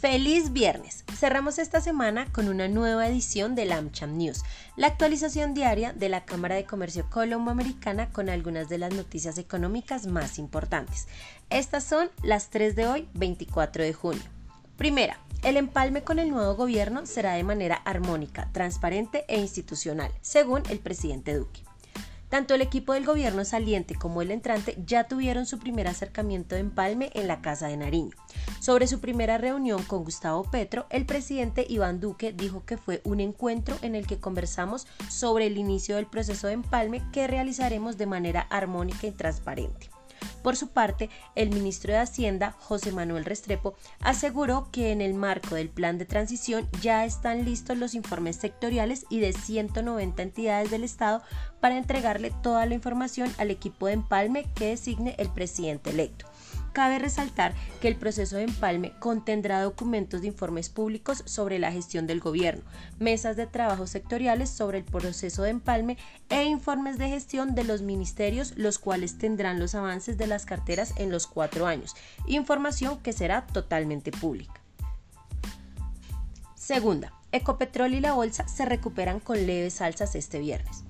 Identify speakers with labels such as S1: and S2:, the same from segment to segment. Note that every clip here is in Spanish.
S1: Feliz viernes. Cerramos esta semana con una nueva edición del AmCham News, la actualización diaria de la Cámara de Comercio Colombo-Americana con algunas de las noticias económicas más importantes. Estas son las 3 de hoy, 24 de junio. Primera, el empalme con el nuevo gobierno será de manera armónica, transparente e institucional, según el presidente Duque. Tanto el equipo del gobierno saliente como el entrante ya tuvieron su primer acercamiento de empalme en la Casa de Nariño. Sobre su primera reunión con Gustavo Petro, el presidente Iván Duque dijo que fue un encuentro en el que conversamos sobre el inicio del proceso de empalme que realizaremos de manera armónica y transparente. Por su parte, el ministro de Hacienda, José Manuel Restrepo, aseguró que en el marco del plan de transición ya están listos los informes sectoriales y de 190 entidades del Estado para entregarle toda la información al equipo de empalme que designe el presidente electo. Cabe resaltar que el proceso de empalme contendrá documentos de informes públicos sobre la gestión del gobierno, mesas de trabajo sectoriales sobre el proceso de empalme e informes de gestión de los ministerios, los cuales tendrán los avances de las carteras en los cuatro años, información que será totalmente pública. Segunda, Ecopetrol y la bolsa se recuperan con leves alzas este viernes.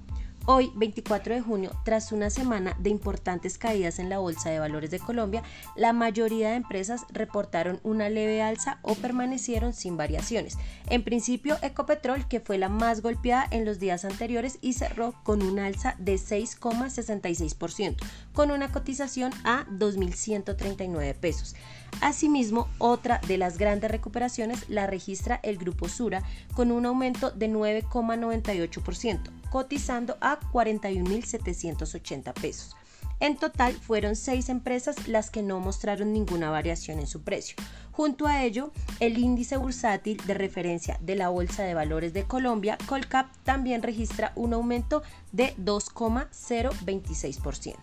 S1: Hoy, 24 de junio, tras una semana de importantes caídas en la Bolsa de Valores de Colombia, la mayoría de empresas reportaron una leve alza o permanecieron sin variaciones. En principio, Ecopetrol, que fue la más golpeada en los días anteriores y cerró con un alza de 6,66%, con una cotización a 2.139 pesos. Asimismo, otra de las grandes recuperaciones la registra el Grupo Sura con un aumento de 9,98%, cotizando a 41.780 pesos. En total fueron seis empresas las que no mostraron ninguna variación en su precio. Junto a ello, el índice bursátil de referencia de la Bolsa de Valores de Colombia, Colcap, también registra un aumento de 2,026%.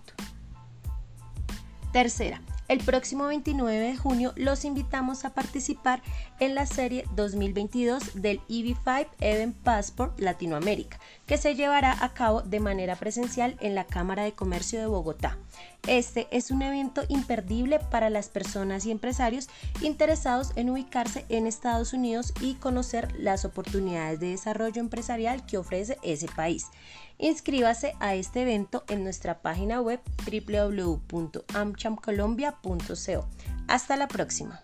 S1: Tercera, el próximo 29 de junio los invitamos a participar en la serie 2022 del EV5 Event Passport Latinoamérica, que se llevará a cabo de manera presencial en la Cámara de Comercio de Bogotá. Este es un evento imperdible para las personas y empresarios interesados en ubicarse en Estados Unidos y conocer las oportunidades de desarrollo empresarial que ofrece ese país. Inscríbase a este evento en nuestra página web www.amchamcolombia.co. Hasta la próxima.